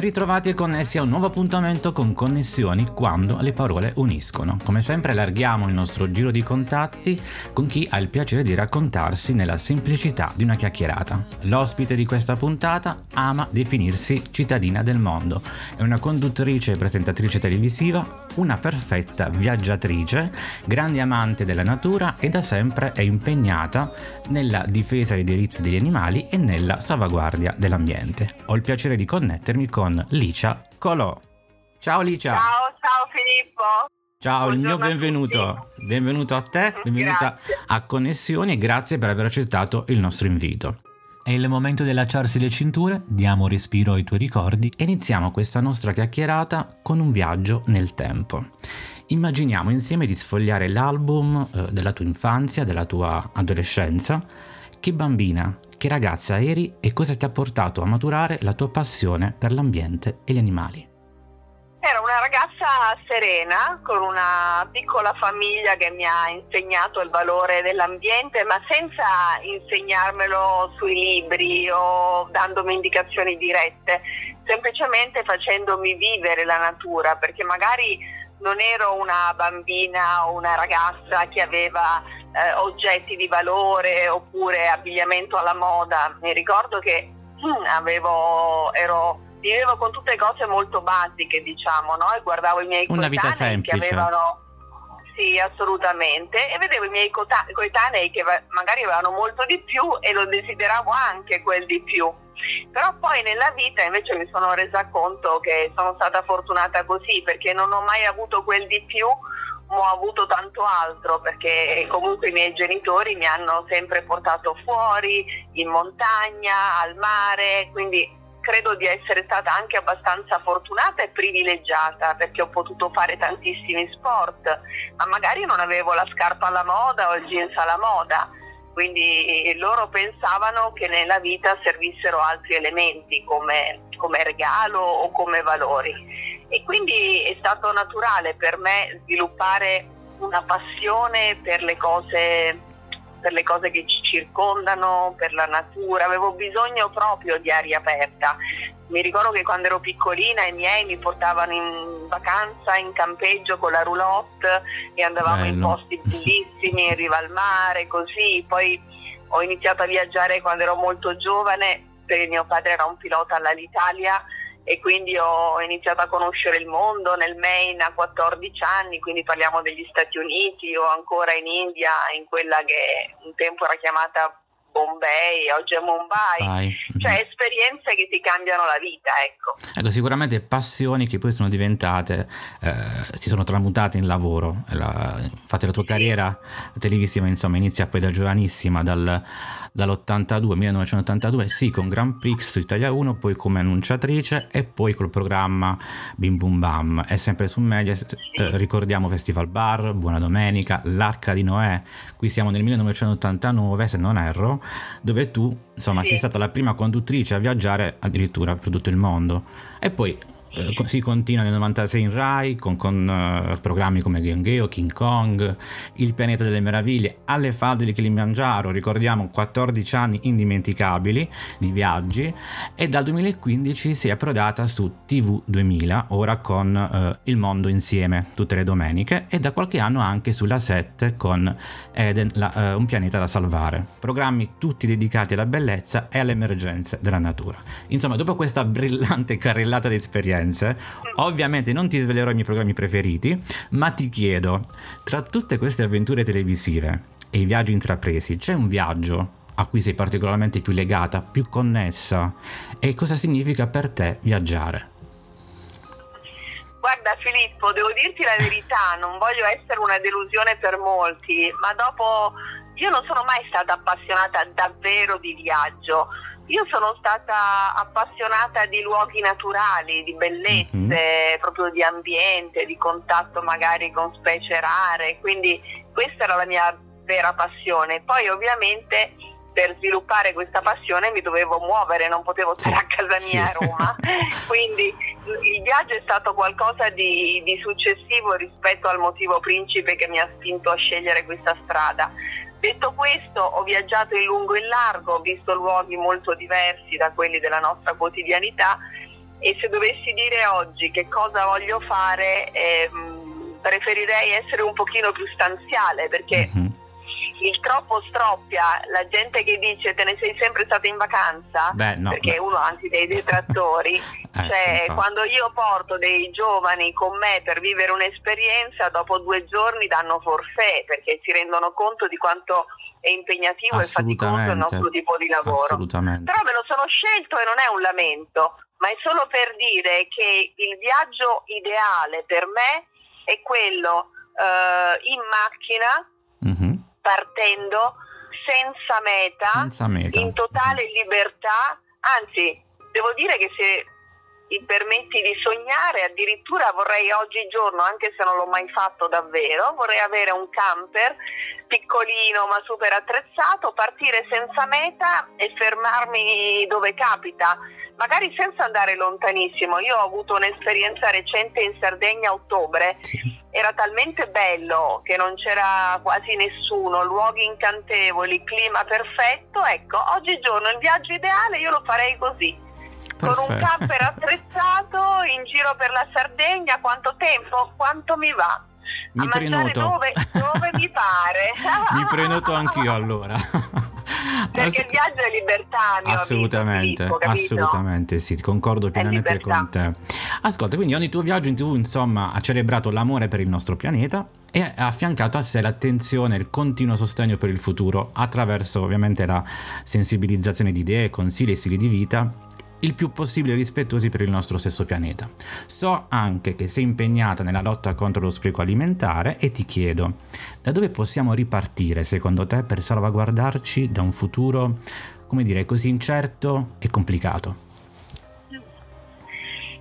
Ben ritrovati e connessi a un nuovo appuntamento con Connessioni quando le parole uniscono. Come sempre allarghiamo il nostro giro di contatti con chi ha il piacere di raccontarsi nella semplicità di una chiacchierata. L'ospite di questa puntata ama definirsi cittadina del mondo. È una conduttrice e presentatrice televisiva, una perfetta viaggiatrice, grande amante della natura e da sempre è impegnata nella difesa dei diritti degli animali e nella salvaguardia dell'ambiente. Ho il piacere di connettermi con Licia Colò. Ciao Licia! Ciao, ciao Filippo! Ciao, Buongiorno il mio benvenuto. A benvenuto a te, benvenuta grazie. a Connessioni e grazie per aver accettato il nostro invito. È il momento di allacciarsi le cinture, diamo respiro ai tuoi ricordi e iniziamo questa nostra chiacchierata con un viaggio nel tempo. Immaginiamo insieme di sfogliare l'album eh, della tua infanzia, della tua adolescenza. Che bambina, che ragazza eri e cosa ti ha portato a maturare la tua passione per l'ambiente e gli animali? Era una ragazza serena, con una piccola famiglia che mi ha insegnato il valore dell'ambiente, ma senza insegnarmelo sui libri o dandomi indicazioni dirette, semplicemente facendomi vivere la natura, perché magari non ero una bambina o una ragazza che aveva eh, oggetti di valore oppure abbigliamento alla moda. Mi ricordo che hm, avevo, ero, vivevo con tutte cose molto basiche, diciamo, no? e guardavo i miei Una vita semplice. che avevano sì, assolutamente. E vedevo i miei coetanei che magari avevano molto di più e lo desideravo anche quel di più. Però poi nella vita invece mi sono resa conto che sono stata fortunata così perché non ho mai avuto quel di più, ho avuto tanto altro perché comunque i miei genitori mi hanno sempre portato fuori, in montagna, al mare, quindi credo di essere stata anche abbastanza fortunata e privilegiata perché ho potuto fare tantissimi sport, ma magari non avevo la scarpa alla moda o il jeans alla moda quindi loro pensavano che nella vita servissero altri elementi come, come regalo o come valori. E quindi è stato naturale per me sviluppare una passione per le cose per le cose che ci circondano, per la natura, avevo bisogno proprio di aria aperta. Mi ricordo che quando ero piccolina i miei mi portavano in vacanza in campeggio con la roulotte e andavamo Bello. in posti bellissimi, in riva al mare, così. Poi ho iniziato a viaggiare quando ero molto giovane perché mio padre era un pilota all'Alitalia e quindi ho iniziato a conoscere il mondo nel Maine a 14 anni, quindi parliamo degli Stati Uniti o ancora in India, in quella che un tempo era chiamata Bombay, oggi a Mumbai, Vai. cioè mhm. esperienze che ti cambiano la vita, ecco. Ecco, sicuramente passioni che poi sono diventate, eh, si sono tramutate in lavoro. La, infatti la tua sì. carriera televisiva, insomma, inizia poi da giovanissima, dal, dall'82, 1982, sì, con Grand Prix Italia 1, poi come annunciatrice e poi col programma Bim Bum Bam. E sempre su Mediaset eh, ricordiamo Festival Bar, Buona Domenica, L'Arca di Noè, qui siamo nel 1989, se non erro, dove tu, insomma, sì. sei stata la prima conduttrice a viaggiare addirittura per tutto il mondo. E poi eh, si continua nel 96 in Rai con, con uh, programmi come Gengeo, King Kong, Il pianeta delle meraviglie, Alle falde di Kilimangiaro, ricordiamo 14 anni indimenticabili di viaggi e dal 2015 si è approdata su TV 2000, ora con uh, Il mondo insieme tutte le domeniche e da qualche anno anche sulla 7 con Eden, la, uh, Un pianeta da salvare, programmi tutti dedicati alla bellezza e alle emergenze della natura. Insomma, dopo questa brillante carrellata di esperienze esperienze. Ovviamente non ti svelerò i miei programmi preferiti, ma ti chiedo, tra tutte queste avventure televisive e i viaggi intrapresi, c'è un viaggio a cui sei particolarmente più legata, più connessa? E cosa significa per te viaggiare? Guarda Filippo, devo dirti la verità, non voglio essere una delusione per molti, ma dopo io non sono mai stata appassionata davvero di viaggio io sono stata appassionata di luoghi naturali, di bellezze, mm-hmm. proprio di ambiente, di contatto magari con specie rare, quindi questa era la mia vera passione. Poi ovviamente per sviluppare questa passione mi dovevo muovere, non potevo stare a casa mia sì. a Roma, quindi il viaggio è stato qualcosa di, di successivo rispetto al motivo principe che mi ha spinto a scegliere questa strada. Detto questo, ho viaggiato in lungo e in largo, ho visto luoghi molto diversi da quelli della nostra quotidianità e se dovessi dire oggi che cosa voglio fare, eh, preferirei essere un pochino più stanziale perché mm-hmm. Il troppo stroppia, la gente che dice te ne sei sempre stata in vacanza, beh, no, perché beh. uno anche dei detrattori, eh, cioè infatti. quando io porto dei giovani con me per vivere un'esperienza, dopo due giorni danno forfè perché si rendono conto di quanto è impegnativo e faticoso il nostro tipo di lavoro. Assolutamente. Però me lo sono scelto e non è un lamento, ma è solo per dire che il viaggio ideale per me è quello eh, in macchina, Mhm. Partendo senza meta, Senza meta. in totale libertà, anzi devo dire che se mi permetti di sognare, addirittura vorrei oggigiorno, anche se non l'ho mai fatto davvero, vorrei avere un camper piccolino ma super attrezzato, partire senza meta e fermarmi dove capita, magari senza andare lontanissimo. Io ho avuto un'esperienza recente in Sardegna a ottobre, Sì. era talmente bello che non c'era quasi nessuno, luoghi incantevoli, clima perfetto. Ecco, oggigiorno il viaggio ideale io lo farei così. Con un Perfetto. camper attrezzato in giro per la Sardegna, quanto tempo? Quanto mi va? Mi prenoto. dove, dove mi pare. Mi prenoto anch'io allora. Perché Ass- il viaggio è libertà, mio amico Assolutamente, Filippo, assolutamente sì, concordo pienamente con te. Ascolta, quindi ogni tuo viaggio in tv, insomma, ha celebrato l'amore per il nostro pianeta e ha affiancato a sé l'attenzione e il continuo sostegno per il futuro attraverso ovviamente la sensibilizzazione di idee, consigli e stili di vita il più possibile rispettosi per il nostro stesso pianeta. So anche che sei impegnata nella lotta contro lo spreco alimentare e ti chiedo, da dove possiamo ripartire secondo te per salvaguardarci da un futuro, come dire, così incerto e complicato?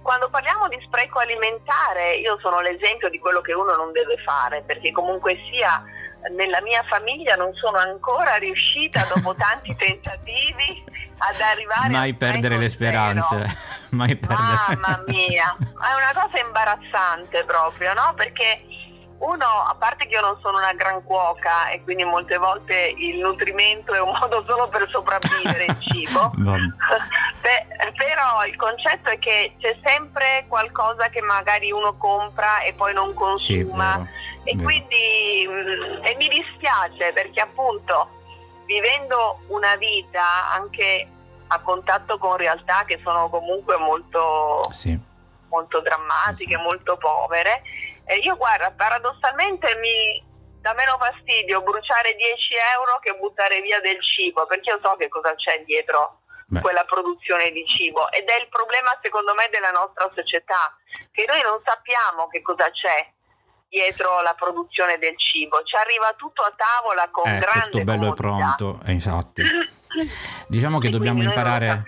Quando parliamo di spreco alimentare, io sono l'esempio di quello che uno non deve fare, perché comunque sia nella mia famiglia non sono ancora riuscita dopo tanti tentativi ad arrivare Mai a perdere le speranze, mai perdere. Mamma mia, è una cosa imbarazzante proprio, no? Perché uno, a parte che io non sono una gran cuoca e quindi molte volte il nutrimento è un modo solo per sopravvivere il cibo. Beh, però il concetto è che c'è sempre qualcosa che magari uno compra e poi non Sì, consuma vero, e vero. quindi mh, e mi dispiace perché appunto vivendo una vita anche a contatto con realtà che sono comunque molto Sì, molto drammatiche, Esatto. molto povere. E io guarda, paradossalmente mi dà meno fastidio bruciare 10 euro che buttare via del cibo, perché io so che cosa c'è dietro Beh. quella produzione di cibo ed è il problema secondo me della nostra società, che noi non sappiamo che cosa c'è dietro la produzione del cibo, ci arriva tutto a tavola con eh, grande tutto bello e comodità. pronto, eh, infatti. Diciamo che E dobbiamo imparare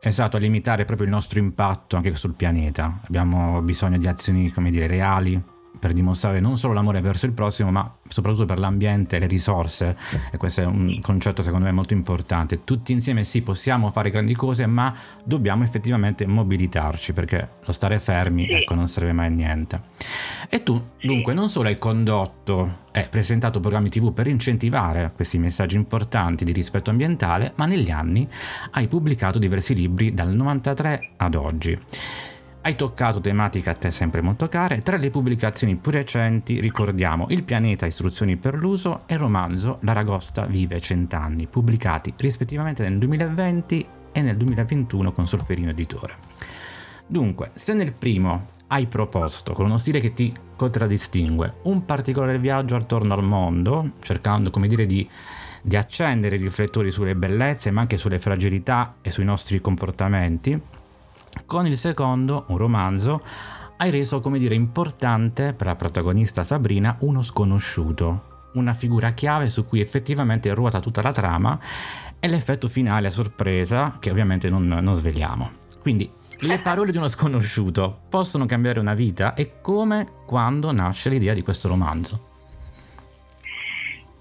esatto, a limitare proprio il nostro impatto anche sul pianeta. Abbiamo bisogno di azioni, come dire, reali per dimostrare non solo l'amore verso il prossimo, ma soprattutto per l'ambiente e le risorse. E questo è un concetto secondo me molto importante. Tutti insieme sì, possiamo fare grandi cose, ma dobbiamo effettivamente mobilitarci, perché lo stare fermi, ecco, non serve mai a niente. E tu, dunque, non solo hai condotto e presentato programmi TV per incentivare questi messaggi importanti di rispetto ambientale, ma negli anni hai pubblicato diversi libri dal 93 ad oggi. Hai toccato tematiche a te sempre molto care, tra le pubblicazioni più recenti ricordiamo Il pianeta istruzioni per l'uso e il romanzo L'Aragosta vive cent'anni, pubblicati rispettivamente nel 2020 e nel 2021 con Solferino Editore. Dunque, se nel primo hai proposto, con uno stile che ti contraddistingue, un particolare viaggio attorno al mondo, cercando, come dire, di, di accendere i riflettori sulle bellezze, ma anche sulle fragilità e sui nostri comportamenti, con il secondo, un romanzo, hai reso, come dire, importante per la protagonista Sabrina uno sconosciuto, una figura chiave su cui effettivamente ruota tutta la trama e l'effetto finale a sorpresa che ovviamente non, non sveliamo. Quindi le parole di uno sconosciuto possono cambiare una vita e come, quando nasce l'idea di questo romanzo?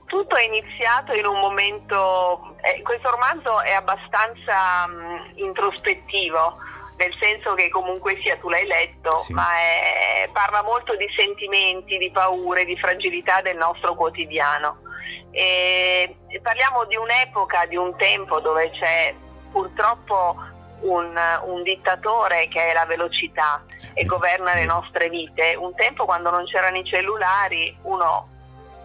Tutto è iniziato in un momento, eh, questo romanzo è abbastanza mh, introspettivo, nel senso che comunque sia tu l'hai letto, Sì. ma è- parla molto di sentimenti, di paure, di fragilità del nostro quotidiano. E parliamo di un'epoca, di un tempo dove c'è purtroppo un, un dittatore che è la velocità e governa le nostre vite. Un tempo quando non c'erano i cellulari uno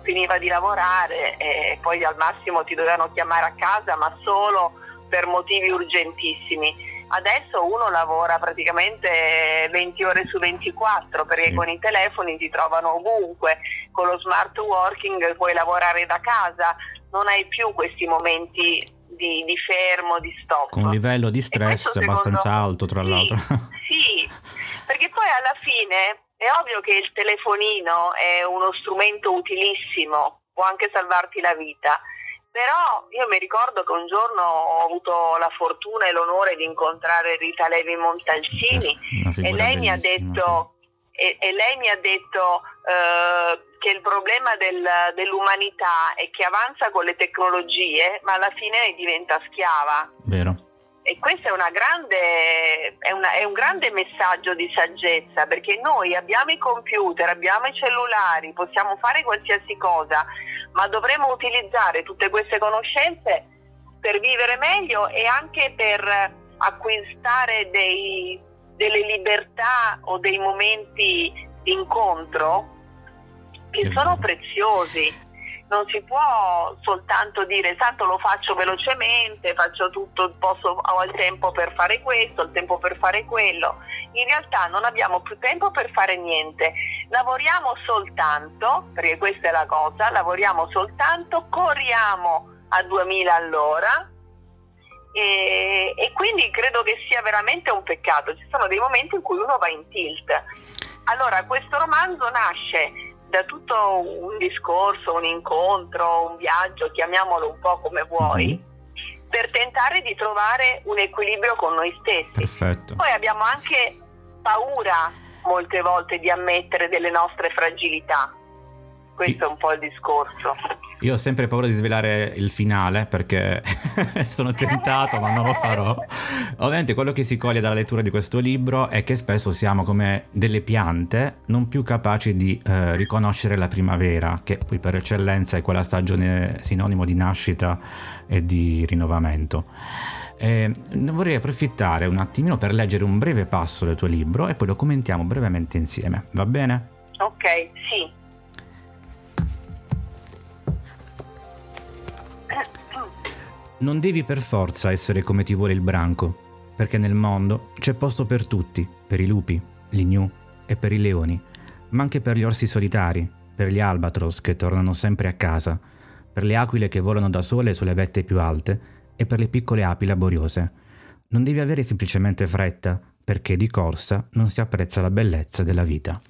finiva di lavorare e poi al massimo ti dovevano chiamare a casa ma solo per motivi urgentissimi. Adesso uno lavora praticamente 20 ore su 24 perché sì. con i telefoni ti trovano ovunque, con lo smart working puoi lavorare da casa, non hai più questi momenti di, di fermo, di stop. Con un livello di stress abbastanza secondo... alto tra sì, l'altro. Sì, perché poi alla fine è ovvio che il telefonino è uno strumento utilissimo, può anche salvarti la vita, però io mi ricordo che un giorno ho avuto la fortuna e l'onore di incontrare Rita Levi Montalcini e lei mi ha detto, sì. e, e lei mi ha detto eh, che il problema del, dell'umanità è che avanza con le tecnologie ma alla fine ne diventa schiava. Vero. E questo è, grande, è, una, è, un grande messaggio di saggezza perché noi abbiamo i computer, abbiamo i cellulari, possiamo fare qualsiasi cosa, ma dovremo utilizzare tutte queste conoscenze per vivere meglio e anche per acquistare dei, delle libertà o dei momenti di incontro che sono preziosi non si può soltanto dire tanto lo faccio velocemente, faccio tutto, posso, ho il tempo per fare questo, il tempo per fare quello. In realtà non abbiamo più tempo per fare niente, lavoriamo soltanto, perché questa è la cosa, lavoriamo soltanto, corriamo a 2000 all'ora e, e quindi credo che sia veramente un peccato. Ci sono dei momenti in cui uno va in tilt. Allora, questo romanzo nasce da tutto un discorso, un incontro, un viaggio, chiamiamolo un po' come vuoi, mm-hmm. per tentare di trovare un equilibrio con noi stessi. Perfetto. Poi abbiamo anche paura molte volte di ammettere delle nostre fragilità. Questo è un po' il discorso. Io ho sempre paura di svelare il finale perché sono tentato, ma non lo farò. Ovviamente quello che si coglie dalla lettura di questo libro è che spesso siamo come delle piante non più capaci di eh, riconoscere la primavera, che poi per eccellenza è quella stagione sinonimo di nascita e di rinnovamento. E vorrei approfittare un attimino per leggere un breve passo del tuo libro e poi lo commentiamo brevemente insieme, va bene? Ok, sì. Non devi per forza essere come ti vuole il branco, perché nel mondo c'è posto per tutti, per i lupi, gli gnu e per i leoni, ma anche per gli orsi solitari, per gli albatros che tornano sempre a casa, per le aquile che volano da sole sulle vette più alte e per le piccole api laboriose. Non devi avere semplicemente fretta, perché di corsa non si apprezza la bellezza della vita.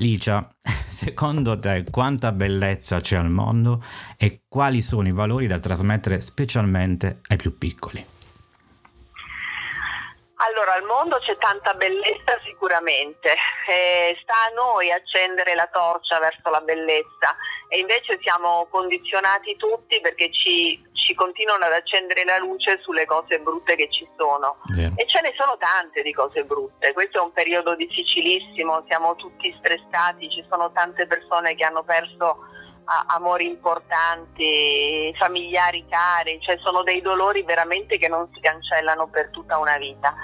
Licia, secondo te quanta bellezza c'è al mondo e quali sono i valori da trasmettere specialmente ai più piccoli? Allora, al mondo c'è tanta bellezza sicuramente, eh, sta a noi accendere la torcia verso la bellezza e invece siamo condizionati tutti perché ci ci continuano ad accendere la luce sulle cose brutte che ci sono. Vero. E ce ne sono tante di cose brutte. Questo è un periodo difficilissimo, siamo tutti stressati, ci sono tante persone che hanno perso amori importanti, familiari cari, cioè sono dei dolori veramente che non si cancellano per tutta una vita.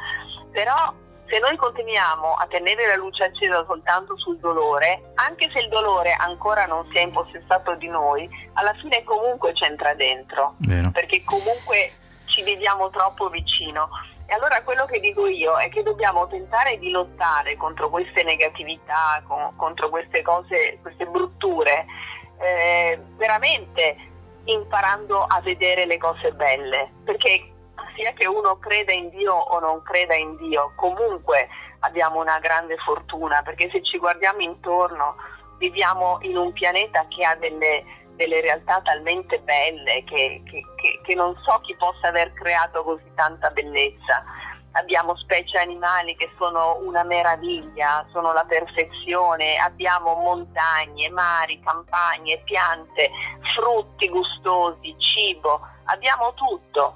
Però se noi continuiamo a tenere la luce accesa soltanto sul dolore, anche se il dolore ancora non si è impossessato di noi, alla fine comunque c'entra dentro, Vero. perché comunque ci viviamo troppo vicino. E allora quello che dico io è che dobbiamo tentare di lottare contro queste negatività, contro queste cose, queste brutture, eh, veramente imparando a vedere le cose belle, perché sia che uno creda in Dio o non creda in Dio, comunque abbiamo una grande fortuna perché se ci guardiamo intorno viviamo in un pianeta che ha delle, delle realtà talmente belle che, che, che, che non so chi possa aver creato così tanta bellezza. Abbiamo specie animali che sono una meraviglia, sono la perfezione, abbiamo montagne, mari, campagne, piante, frutti gustosi, cibo, abbiamo tutto.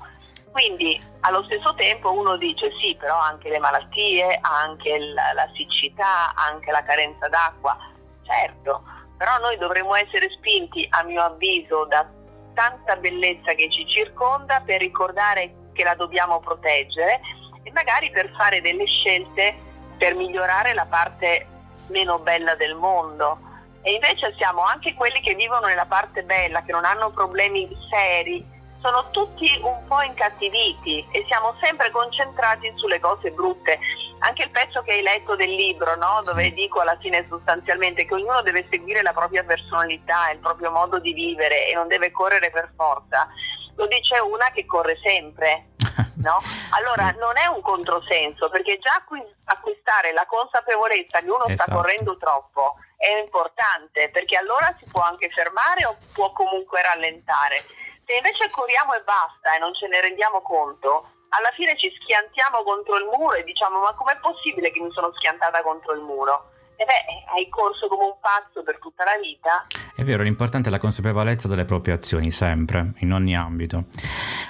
Quindi allo stesso tempo uno dice sì, però anche le malattie, anche la, la siccità, anche la carenza d'acqua, certo, però noi dovremmo essere spinti, a mio avviso, da tanta bellezza che ci circonda per ricordare che la dobbiamo proteggere e magari per fare delle scelte per migliorare la parte meno bella del mondo. E invece siamo anche quelli che vivono nella parte bella, che non hanno problemi seri, sono tutti un po' incattiviti e siamo sempre concentrati sulle cose brutte. Anche il pezzo che hai letto del libro, no? dove dico alla fine sostanzialmente che ognuno deve seguire la propria personalità, il proprio modo di vivere e non deve correre per forza, lo dice una che corre sempre. No? Allora sì. non è un controsenso perché già acquistare la consapevolezza che uno esatto. sta correndo troppo è importante perché allora si può anche fermare o può comunque rallentare. Se invece corriamo e basta e non ce ne rendiamo conto, alla fine ci schiantiamo contro il muro e diciamo ma com'è possibile che mi sono schiantata contro il muro? E beh, hai corso come un pazzo per tutta la vita. È vero, l'importante è la consapevolezza delle proprie azioni, sempre, in ogni ambito.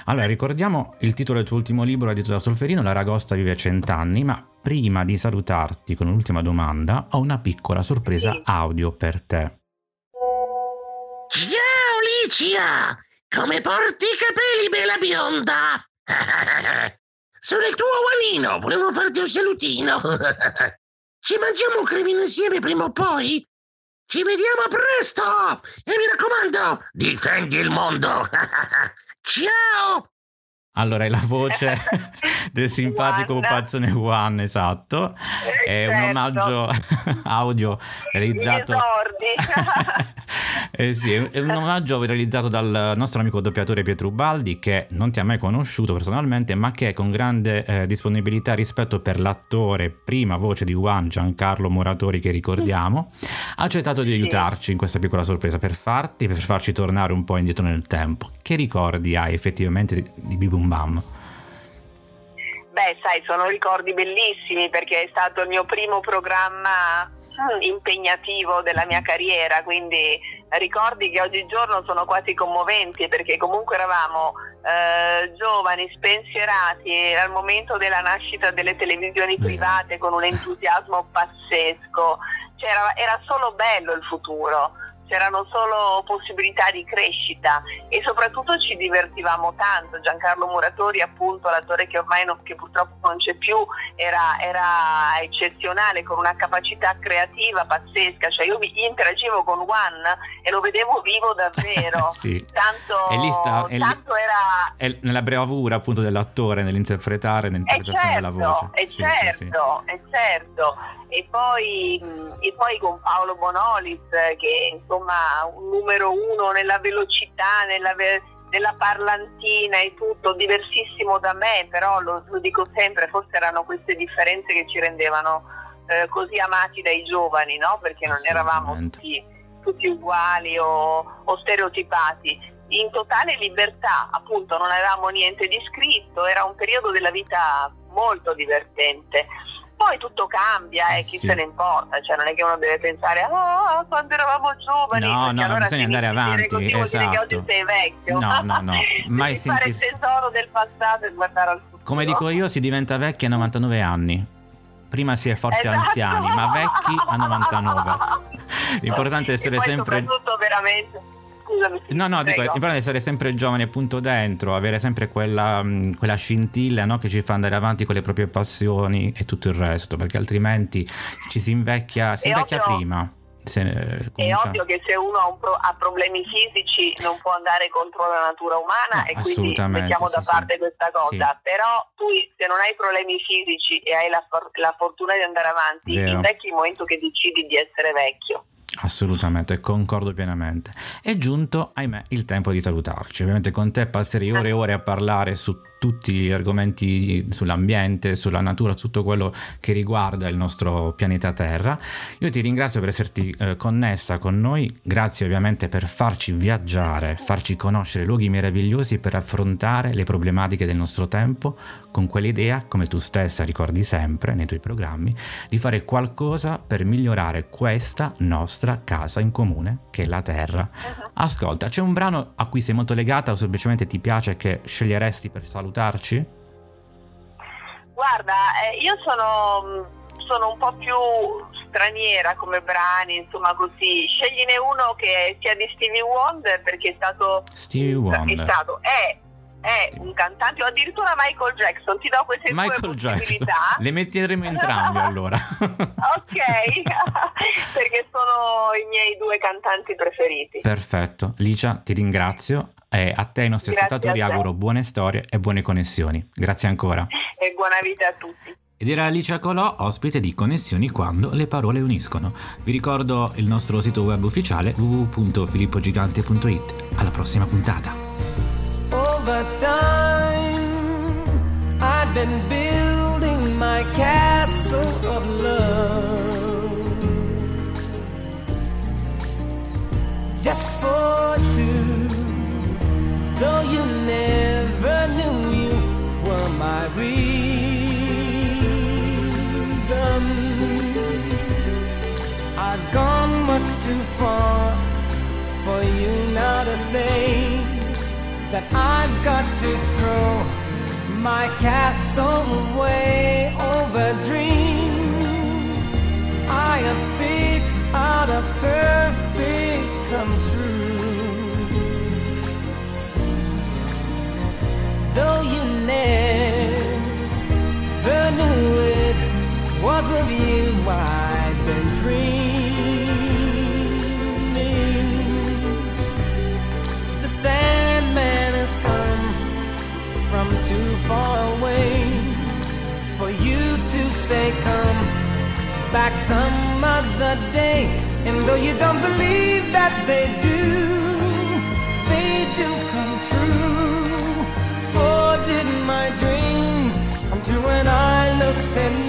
Allora, ricordiamo il titolo del tuo ultimo libro, edito da Solferino, La ragosta vive cent'anni, ma prima di salutarti con l'ultima domanda, ho una piccola sorpresa sì. audio per te. Ciao Licia! Come porti i capelli, bella bionda? Sono il tuo uomino, volevo farti un salutino. Ci mangiamo un cremino insieme prima o poi? Ci vediamo presto! E mi raccomando, difendi il mondo! Ciao! Allora, è la voce del simpatico Pazzone One, esatto. È un certo. omaggio audio realizzato. Eh sì, è un omaggio realizzato dal nostro amico doppiatore Pietro Baldi, che non ti ha mai conosciuto personalmente, ma che con grande eh, disponibilità rispetto per l'attore, prima voce di One, Giancarlo Moratori, che ricordiamo, ha accettato di aiutarci in questa piccola sorpresa per farti, per farci tornare un po' indietro nel tempo. Che ricordi hai effettivamente di Bibum Bam? Beh, sai, sono ricordi bellissimi perché è stato il mio primo programma mm, impegnativo della mia carriera, quindi ricordi che oggigiorno sono quasi commoventi perché comunque eravamo eh, giovani, spensierati al momento della nascita delle televisioni private con un entusiasmo pazzesco, cioè, era, era solo bello il futuro c'erano solo possibilità di crescita e soprattutto ci divertivamo tanto. Giancarlo Muratori, appunto, l'attore che ormai non, che purtroppo non c'è più, era, era, eccezionale, con una capacità creativa pazzesca. Cioè io interagivo con Juan e lo vedevo vivo davvero. sì. Tanto, e lì sta, è tanto lì, era... È nella bravura appunto dell'attore, nell'interpretare, nell'interpretazione certo, della voce. È sì, certo, sì. è certo. E poi, e poi con Paolo Bonolis che insomma insomma un numero uno nella velocità, nella, nella parlantina e tutto, diversissimo da me, però lo, lo, dico sempre, forse erano queste differenze che ci rendevano eh, così amati dai giovani, no? perché non eravamo tutti, tutti uguali o, o stereotipati in totale libertà, appunto non avevamo niente di scritto, era un periodo della vita molto divertente. Poi tutto cambia e eh, chi sì. se ne importa, cioè non è che uno deve pensare ah, quando eravamo giovani. No, no, allora bisogna andare avanti. Così, esatto. che oggi sei vecchio. No, no, no. Mai sentirsi... fare il tesoro del passato e guardare al futuro. Come dico io, si diventa vecchi a 99 anni. Prima si è forse esatto. anziani, ma vecchi a 99. L'importante è essere sempre... Soprattutto veramente scusami. No, no, dico, l'importante è essere sempre giovani appunto dentro, avere sempre quella, mm, quella scintilla no, che ci fa andare avanti con le proprie passioni e tutto il resto, perché altrimenti ci si invecchia, si invecchia ovvio, prima. Se, è ovvio che se uno ha, pro- ha, problemi fisici non può andare contro la natura umana no, e quindi mettiamo da sì, parte sì. questa cosa, sì. però tu se non hai problemi fisici e hai la, for- la fortuna di andare avanti, Vero. invecchi il momento che decidi di essere vecchio. Assolutamente, concordo pienamente. È giunto, ahimè, il tempo di salutarci. Ovviamente con te passerei ore e ore a parlare su tutti gli argomenti sull'ambiente, sulla natura, su tutto quello che riguarda il nostro pianeta Terra. Io ti ringrazio per esserti eh, connessa con noi, grazie ovviamente per farci viaggiare, farci conoscere luoghi meravigliosi per affrontare le problematiche del nostro tempo con quell'idea, come tu stessa ricordi sempre nei tuoi programmi, di fare qualcosa per migliorare questa nostra casa in comune, che è la Terra. Uh-huh. Ascolta, c'è un brano a cui sei molto legata o semplicemente ti piace che sceglieresti per salutare? Salutarci? Guarda, eh, io sono, sono, un po' più straniera come brani, insomma così. Scegliene uno che sia di Stevie Wonder perché è stato... Stevie Wonder. È stato, è è un cantante o addirittura Michael Jackson, ti do queste Michael due possibilità. Le metteremo entrambi allora. ok, perché sono i miei due cantanti preferiti. Perfetto. Licia, ti ringrazio. E a te ai nostri Grazie ascoltatori auguro buone storie e buone connessioni. Grazie ancora. E buona vita a tutti. Ed era Alicia Colò, ospite di Connessioni quando le parole uniscono. Vi ricordo il nostro sito web ufficiale www.filippogigante.it. Alla prossima puntata. Over time, I've been building my castle of love just for two. Though you never knew you were my reason, I've gone much too far for you now to say that I've got to throw my castle away over dreams. I have picked out a perfect come true. Back some other day. And though you don't believe that they do, they do come true. For did my dreams come true when I looked at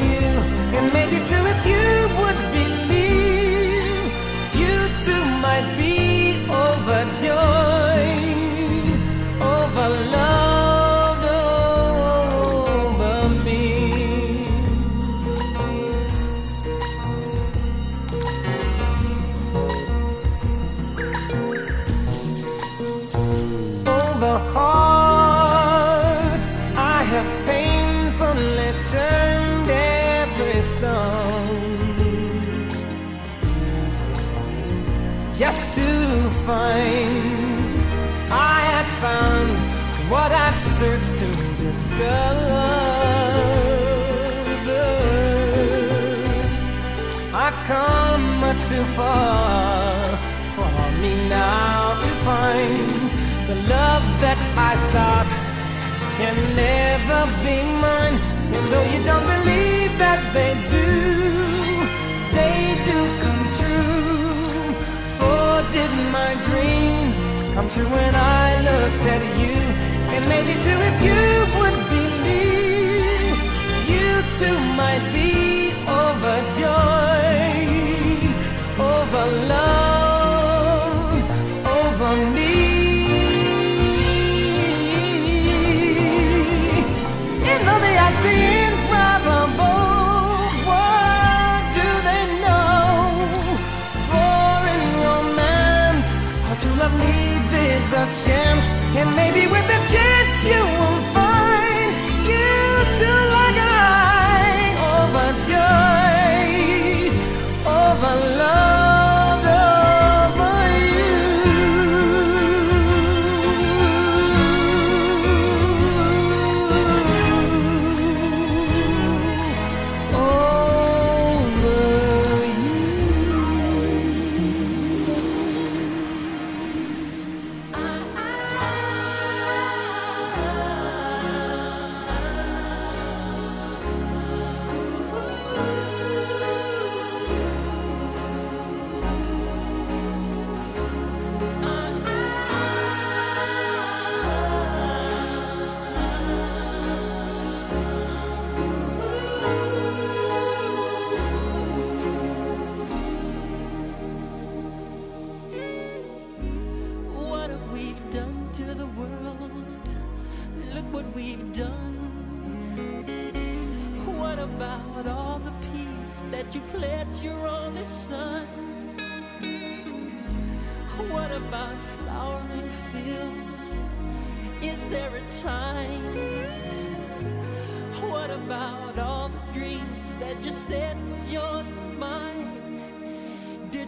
find I had found what I've searched to discover. I've come much too far for me now to find the love that I sought can never be mine. Come true when I looked at you? And maybe too, if you you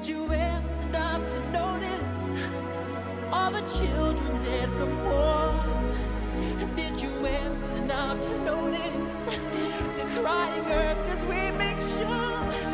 Did you ever stop to notice all the children dead from war? Did you ever stop to notice this crying earth, as we make sure?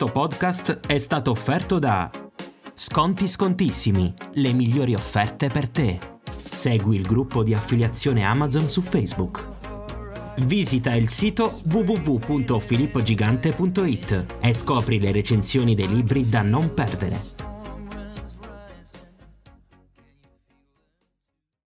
Questo podcast è stato offerto da Sconti Scontissimi, le migliori offerte per te. Segui il gruppo di affiliazione Amazon su Facebook. Visita il sito www.filippogigante.it e scopri le recensioni dei libri da non perdere.